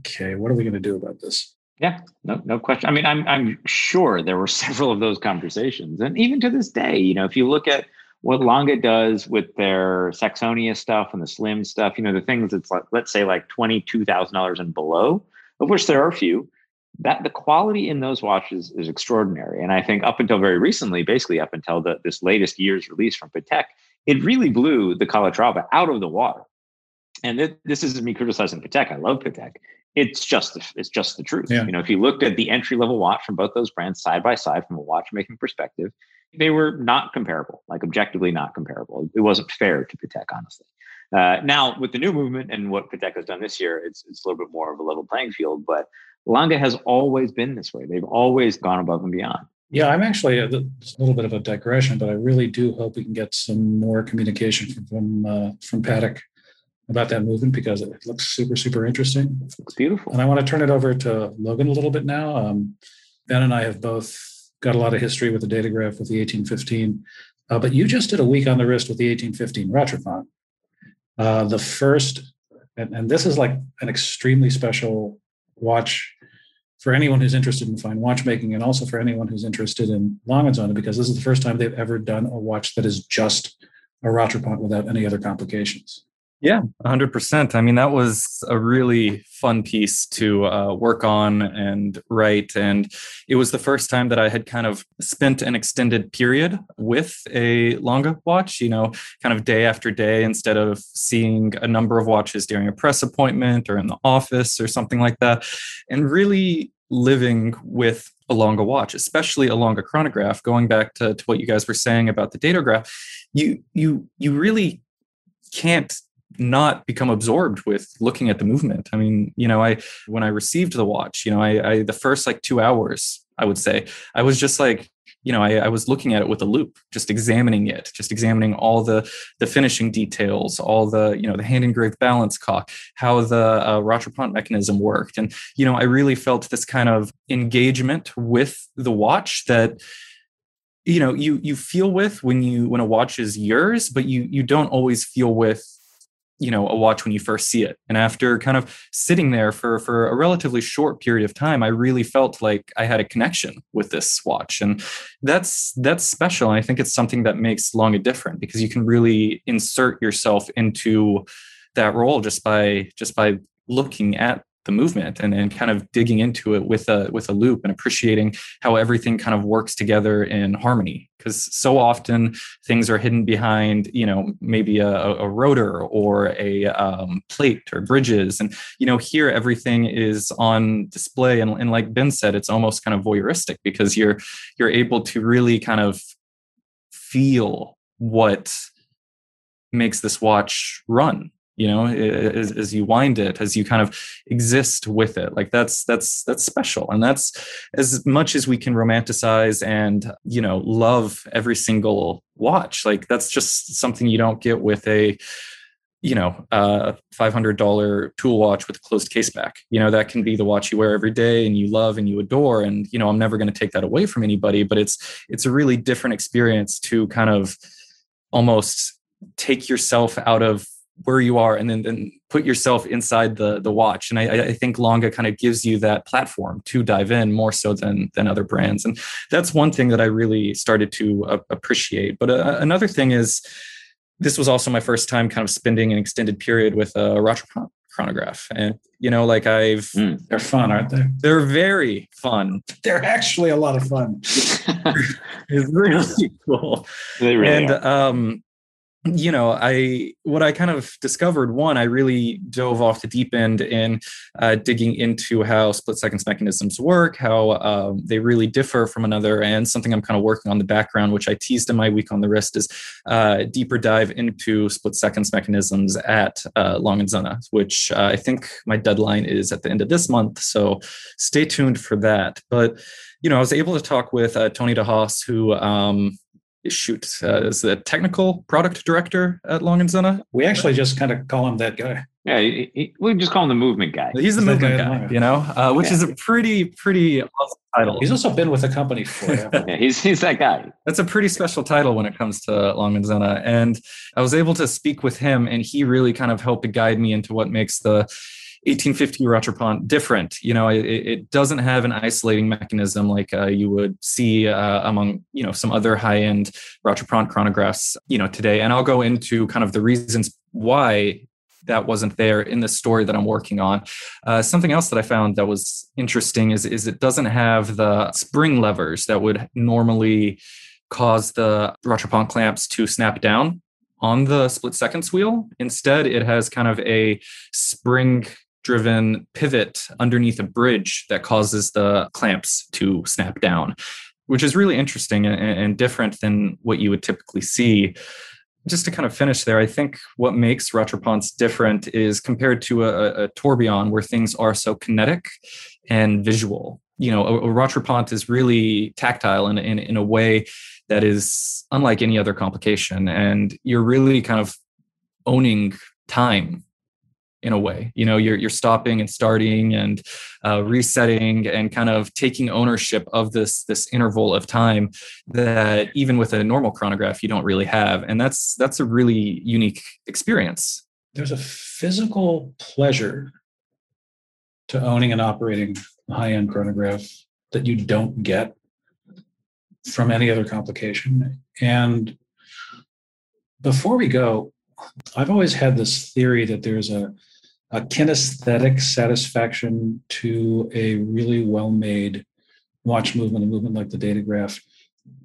"Okay, what are we going to do about this?" Yeah, no, no question. I mean, I'm I'm sure there were several of those conversations, and even to this day, you know, if you look at what Lange does with their Saxonia stuff and the Slim stuff, you know, the things that's like, let's say, like twenty two thousand dollars and below, of which there are a few. That the quality in those watches is extraordinary, and I think up until very recently, basically up until the, this latest year's release from Patek, it really blew the Calatrava out of the water. And th- this isn't me criticizing Patek. I love Patek it's just the, it's just the truth. Yeah. You know, if you looked at the entry level watch from both those brands side by side from a watchmaking perspective, they were not comparable, like objectively not comparable. It wasn't fair to Patek, honestly. Uh, now, with the new movement and what Patek has done this year, it's it's a little bit more of a level playing field. But Lange has always been this way. They've always gone above and beyond. Yeah, I'm actually a, a, little bit of a digression, but I really do hope we can get some more communication from from, uh, from Patek about that movement because it looks super, super interesting. It's beautiful. And I want to turn it over to Logan a little bit now. Um, ben and I have both got a lot of history with the Datograph with the 1815, uh, but you just did a week on the wrist with the 1815 Rattrapant. Uh, the first, and, and this is like an extremely special watch for anyone who's interested in fine watchmaking and also for anyone who's interested in Lange und Söhne because this is the first time they've ever done a watch that is just a Rattrapant without any other complications. Yeah, 100%. I mean, that was a really fun piece to uh, work on and write. And it was the first time that I had kind of spent an extended period with a Lange watch, you know, kind of day after day instead of seeing a number of watches during a press appointment or in the office or something like that. And really living with a Lange watch, especially a Lange chronograph, going back to, to what you guys were saying about the datograph, you you you really can't not become absorbed with looking at the movement. I mean, you know, I when I received the watch, you know, I, I the first like two hours, I would say, I was just like, you know, I, I was looking at it with a loupe, just examining it, just examining all the the finishing details, all the you know the hand engraved balance cock, how the uh, Rattrapant mechanism worked, and you know, I really felt this kind of engagement with the watch that you know you you feel with when you when a watch is yours but you you don't always feel with you know a watch when you first see it. And after kind of sitting there for for a relatively short period of time i really felt like i had a connection with this watch. And that's that's special. And i think it's something that makes Lange different because you can really insert yourself into that role just by just by looking at the movement and, and kind of digging into it with a with a loupe and appreciating how everything kind of works together in harmony. Because so often things are hidden behind you know maybe a, a rotor or a um, plate or bridges. And you know here everything is on display. And, and like ben said it's almost kind of voyeuristic because you're you're able to really kind of feel what makes this watch run you know as, as you wind it as you kind of exist with it. Like that's that's that's special. And that's as much as we can romanticize and you know love every single watch. Like that's just something you don't get with a you know uh $500 tool watch with a closed case back. You know that can be the watch you wear every day and you love and you adore. And you know i'm never going to take that away from anybody but it's it's a really different experience to kind of almost take yourself out of where you are and then, then put yourself inside the the watch. And I, I think Lange kind of gives you that platform to dive in more so than than other brands. And that's one thing that I really started to uh, appreciate. But uh, another thing is this was also my first time kind of spending an extended period with a Rattrapant chronograph. And you know like I've mm, they're fun aren't they? They're very fun. They're actually a lot of fun. It's really cool. They really and are. um you know i what i kind of discovered one i really dove off the deep end in uh, digging into how split seconds mechanisms work how um, they really differ from another and something i'm kind of working on the background which i teased in my week on the wrist is uh, deeper dive into split seconds mechanisms at uh, Lange & Söhne which uh, i think my deadline is at the end of this month so stay tuned for that. But you know i was able to talk with uh, Tony de Haas who um, shoot uh, is the technical product director at Lange & Söhne. We actually just kind of call him that guy. Yeah, he, he, we just call him the movement guy. He's the He's the movement guy guy, you know, uh, which Yeah. is a pretty pretty awesome title. He's also been with the company forever. Yeah, he's he's that guy. That's a pretty special title when it comes to Lange & Söhne. And I was able to speak with him, and he really kind of helped to guide me into what makes the 1815 Rattrapant different. You know, it, it doesn't have an isolating mechanism like uh, you would see uh, among, you know, some other high-end Rattrapant chronographs, you know, today. And I'll go into kind of the reasons why that wasn't there in the story that I'm working on. Uh, something else that I found that was interesting is, is it doesn't have the spring levers that would normally cause the Rattrapant clamps to snap down on the split seconds wheel. Instead, it has kind of a spring driven pivot underneath a bridge that causes the clamps to snap down, which is really interesting and, and different than what you would typically see just to kind of finish there, I think what makes Rattrapants different is compared to a, a tourbillon where things are so kinetic and visual. You know, a, a Rattrapant is really tactile in, in, in a way that is unlike any other complication. And you're really kind of owning time in a way. You know you're you're stopping and starting and uh, resetting and kind of taking ownership of this this interval of time that even with a normal chronograph you don't really have. And that's that's a really unique experience. There's a physical pleasure to owning and operating a high-end chronograph that you don't get from any other complication. And before we go, I've always had this theory that there's a, a kinesthetic satisfaction to a really well-made watch movement, a movement like the Datograph,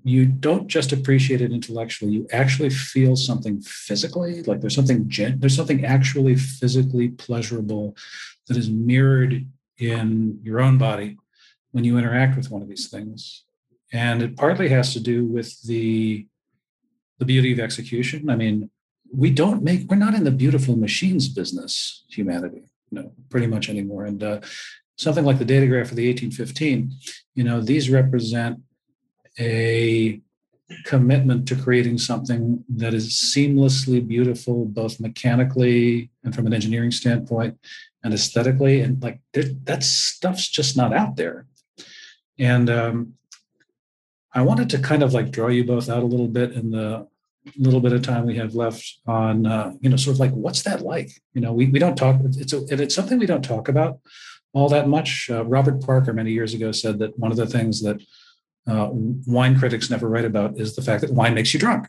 you don't just appreciate it intellectually; you actually feel something physically. Like there's something gen- there's something actually physically pleasurable that is mirrored in your own body when you interact with one of these things, and it partly has to do with the the beauty of execution. I mean, we don't make we're not in the beautiful machines business humanity you know pretty much anymore. And uh, something like the datograph of the 1815 you know these represent a commitment to creating something that is seamlessly beautiful both mechanically and from an engineering standpoint and aesthetically and like that stuff's just not out there. And um, i wanted to kind of like draw you both out a little bit in the little bit of time we have left on, uh, you know, sort of like what's that like? You know, we, we don't talk. It's a, it's something we don't talk about all that much. Uh, Robert Parker many years ago said that one of the things that uh, wine critics never write about is the fact that wine makes you drunk.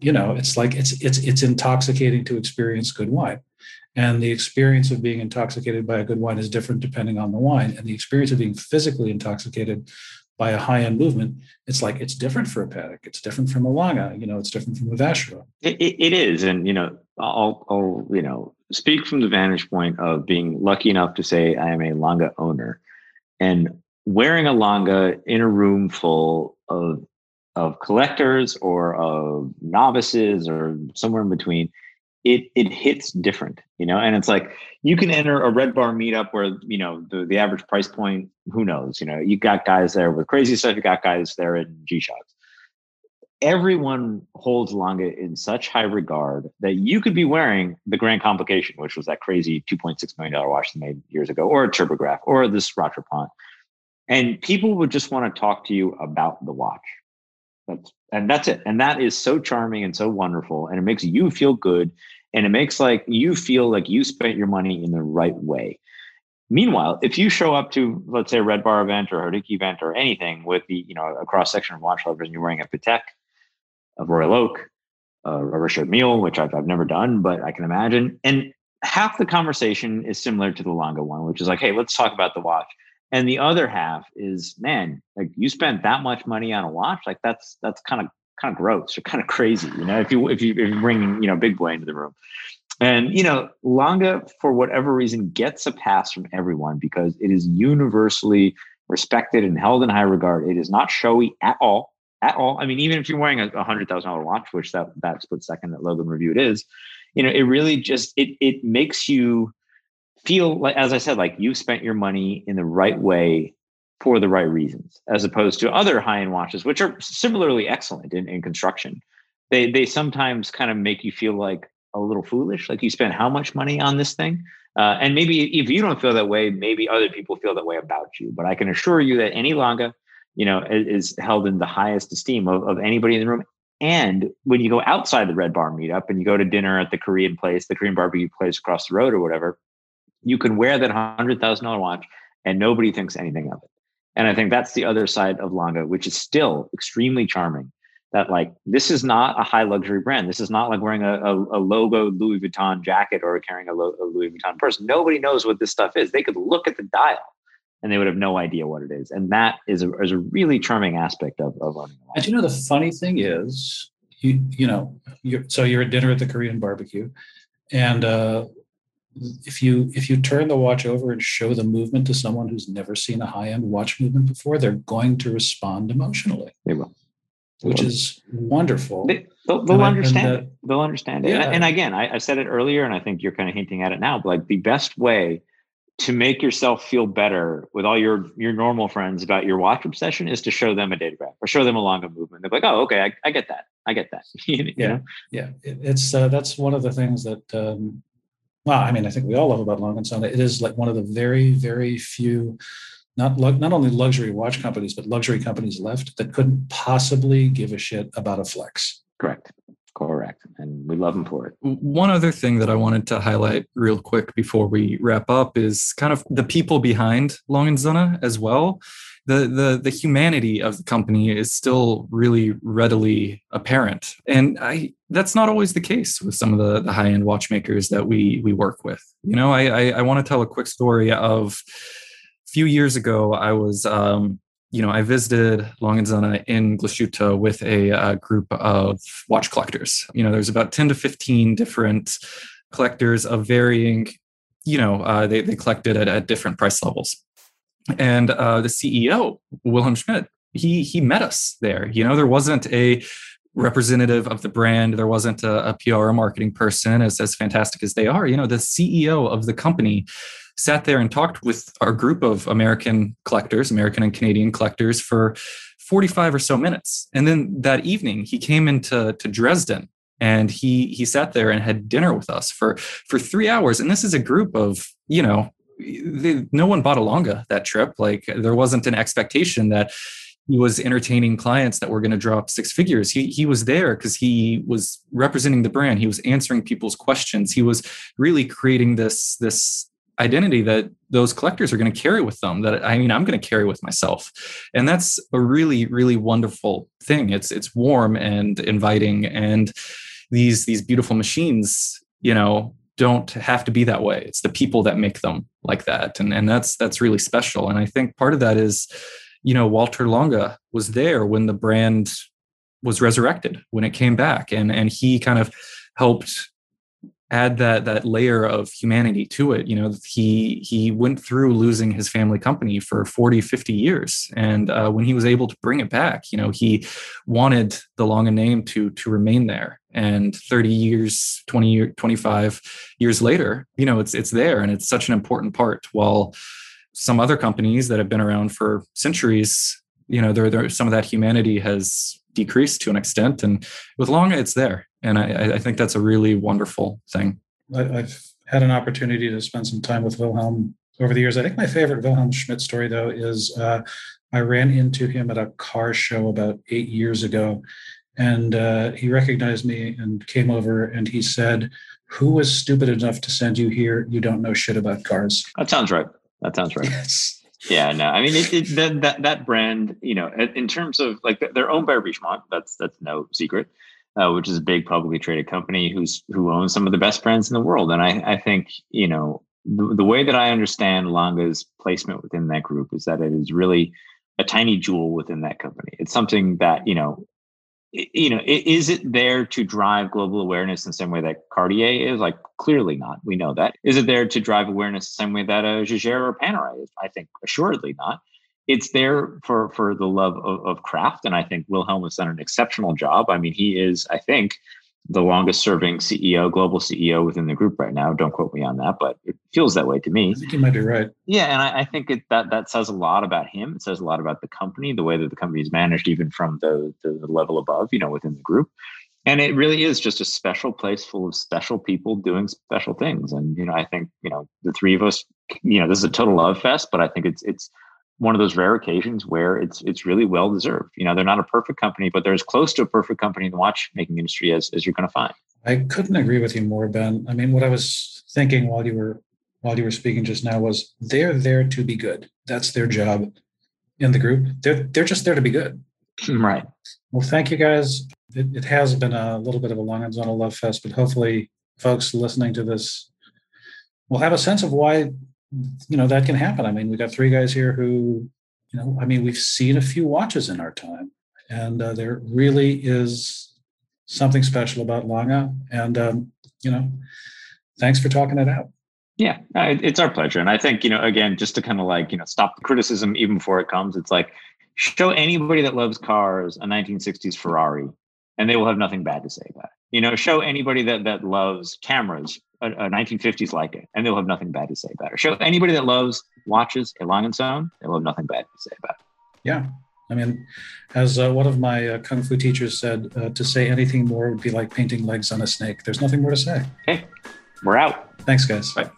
You know, it's like it's it's it's intoxicating to experience good wine. And the experience of being intoxicated by a good wine is different depending on the wine. And the experience of being physically intoxicated by a high-end movement, it's like it's different for a Patek. It's different from a Lange. You know, it's different from a. It, it, it is, and you know, I'll, I'll you know speak from the vantage point of being lucky enough to say I am a Lange owner, and wearing a Lange in a room full of of collectors or of novices or somewhere in between it it hits different, you know. And it's like you can enter a red bar meetup where you know the the average price point, who knows? You know, you got guys there with crazy stuff, you got guys there in G Shocks. Everyone holds Lange in such high regard that you could be wearing the Grand Complication, which was that crazy $2.6 million watch they made years ago, or a Tourbograph, or this Rattrapant. And people would just want to talk to you about the watch. That's, and that's it. And that is so charming and so wonderful. And it makes you feel good. And it makes like you feel like you spent your money in the right way. Meanwhile, if you show up to, let's say, a Red Bar event or a Hodinkee event or anything with the, you know, a cross section of watch lovers and you're wearing a Patek, a Royal Oak, a Richard Mille, which I've, I've never done, but I can imagine. And half the conversation is similar to the Lange one, which is like, hey, let's talk about the watch and the other half is man like you spent that much money on a watch like that's that's kind of kind of gross or kind of crazy you know if you if you if you bring you know big boy into the room. And you know Lange for whatever reason gets a pass from everyone because it is universally respected and held in high regard. It is not showy at all at all. I mean even if you're wearing a hundred thousand dollar watch which that that split second that logan reviewed is you know it really just it it makes you feel like, as I said, like you spent your money in the right way for the right reasons, as opposed to other high end watches, which are similarly excellent in, in construction. They they sometimes kind of make you feel like a little foolish, like you spent how much money on this thing. Uh, and maybe if you don't feel that way, maybe other people feel that way about you. But I can assure you that any Lange, you know, is, is held in the highest esteem of, of anybody in the room. And when you go outside the Red Bar meetup and you go to dinner at the Korean place, the Korean barbecue place across the road or whatever, you can wear that hundred thousand dollar watch and nobody thinks anything of it. And I think that's the other side of Lange, which is still extremely charming. That like this is not a high luxury brand. This is not like wearing a, a, a logo Louis Vuitton jacket or carrying a, lo- a, Louis Vuitton purse. Nobody knows what this stuff is. They could look at the dial and they would have no idea what it is. And that is a, is a really charming aspect of, of owning And you know the funny thing is, you you know, you're, so you're at dinner at the Korean barbecue, and uh, if you if you turn the watch over and show the movement to someone who's never seen a high end watch movement before, they're going to respond emotionally. They will, they which will. is wonderful. They, will they'll understand it. They'll understand it. Yeah. And, and again, I, I said it earlier, and I think you're kind of hinting at it now. But like the best way to make yourself feel better with all your your normal friends about your watch obsession is to show them a datograph or show them a Lange movement. They're like, oh, okay, I, I get that. I get that. you yeah, know? yeah. It, it's uh, that's one of the things that um, well, I mean, I think we all love about Lange and Söhne. It is like one of the very, very few, not not only luxury watch companies, but luxury companies left that couldn't possibly give a shit about a flex. Correct. Correct. And we love them for it. One other thing that I wanted to highlight real quick before we wrap up is kind of the people behind Lange and Söhne as well the the the humanity of the company is still really readily apparent. And i that's not always the case with some of the, the high-end watchmakers that we we work with. You know i i, I want to tell a quick story of a few years ago i was um you know, I visited Lange and in Glashütte with a, a, group of watch collectors. You know, there's about 10 to 15 different collectors of varying, you know, uh, they, they collected at different price levels and uh, the CEO Wilhelm Schmidt he he met us there. You know, there wasn't a representative of the brand. There wasn't a, a, PR or marketing person as, as fantastic as they are. You know, the CEO of the company sat there and talked with our group of American collectors, American and Canadian collectors for 45 or so minutes. And then that evening he came into to Dresden and he he sat there and had dinner with us for for 3 hours. And this is a group of, you know, no one bought a Lange that trip. Like there wasn't an expectation that he was entertaining clients that were going to drop six figures. He he was there because he was representing the brand. He was answering people's questions. He was really creating this this identity that those collectors are going to carry with them that i mean i'm going to carry with myself and that's a really really wonderful thing it's it's warm and inviting and these these beautiful machines you know don't have to be that way. It's the people that make them like that. And and that's that's really special. And i think part of that is you know, Walter Lange was there when the brand was resurrected, when it came back, and and he kind of helped add that that layer of humanity to it. You know he he went through losing his family company for 40 50 years. And uh, when he was able to bring it back you know he wanted the Lange name to to remain there. And 30 years 20 year 25 years later you know it's it's there and it's such an important part. While some other companies that have been around for centuries, you know, there, there some of that humanity has decreased to an extent, and with Lange, it's there, and I, I think that's a really wonderful thing. I've had an opportunity to spend some time with Wilhelm over the years. I think my favorite Wilhelm Schmidt story, though, is uh, I ran into him at a car show about eight years ago, and uh, he recognized me and came over and he said, "Who was stupid enough to send you here? You don't know shit about cars." That sounds right. That sounds right. Yes. Yeah, no, I mean it, it, that, that that brand, you know, in terms of like they're owned by Richemont. That's that's no secret, uh, which is a big publicly traded company who's who owns some of the best brands in the world. And I I think you know the, the way that I understand Lange's placement within that group is that it is really a tiny jewel within that company. It's something that you know you know, is it there to drive global awareness in the same way that Cartier is? Like, clearly not. We know that. Is it there to drive awareness the same way that a Jaeger or Panerai is? I think assuredly not. It's there for for the love of, of craft, and I think Wilhelm has done an exceptional job. I mean, he is, I think, the longest serving CEO, global CEO within the group right now. Don't quote me on that, but it feels that way to me. I think you might be right. Yeah, and I, I think it, that that says a lot about him. It says a lot about the company, the way that the company is managed, even from the, the, the level above, you know, within the group. And it really is just a special place full of special people doing special things. And you know, I think you know the three of us. You know, this is a total love fest, but I think it's it's one of those rare occasions where it's it's really well deserved. You know, they're not a perfect company, but they're as close to a perfect company in the watchmaking industry as, as you're going to find. I couldn't agree with you more, Ben. I mean, what I was thinking while you were while you were speaking just now was they're there to be good. That's their job in the group. They're they're just there to be good. Right. Well, thank you guys. It, it has been a little bit of a Lange und Söhne love fest, but hopefully, folks listening to this will have a sense of why you know that can happen. I mean, we got three guys here who, you know, I mean, we've seen a few watches in our time, and uh, there really is something special about Lange. And um, you know, thanks for talking it out. Yeah, it's our pleasure. And I think you know, again, just to kind of like you know, stop the criticism even before it comes. It's like show anybody that loves cars a 1960s Ferrari, and they will have nothing bad to say about it. You know, show anybody that that loves cameras a, a 1950s Leica, and they'll have nothing bad to say about it. Show anybody that loves watches a Lange & Söhne, they'll have nothing bad to say about it. Yeah. I mean, as uh, one of my uh, kung fu teachers said, uh, to say anything more would be like painting legs on a snake. There's nothing more to say. Okay, we're out. Thanks, guys. Bye.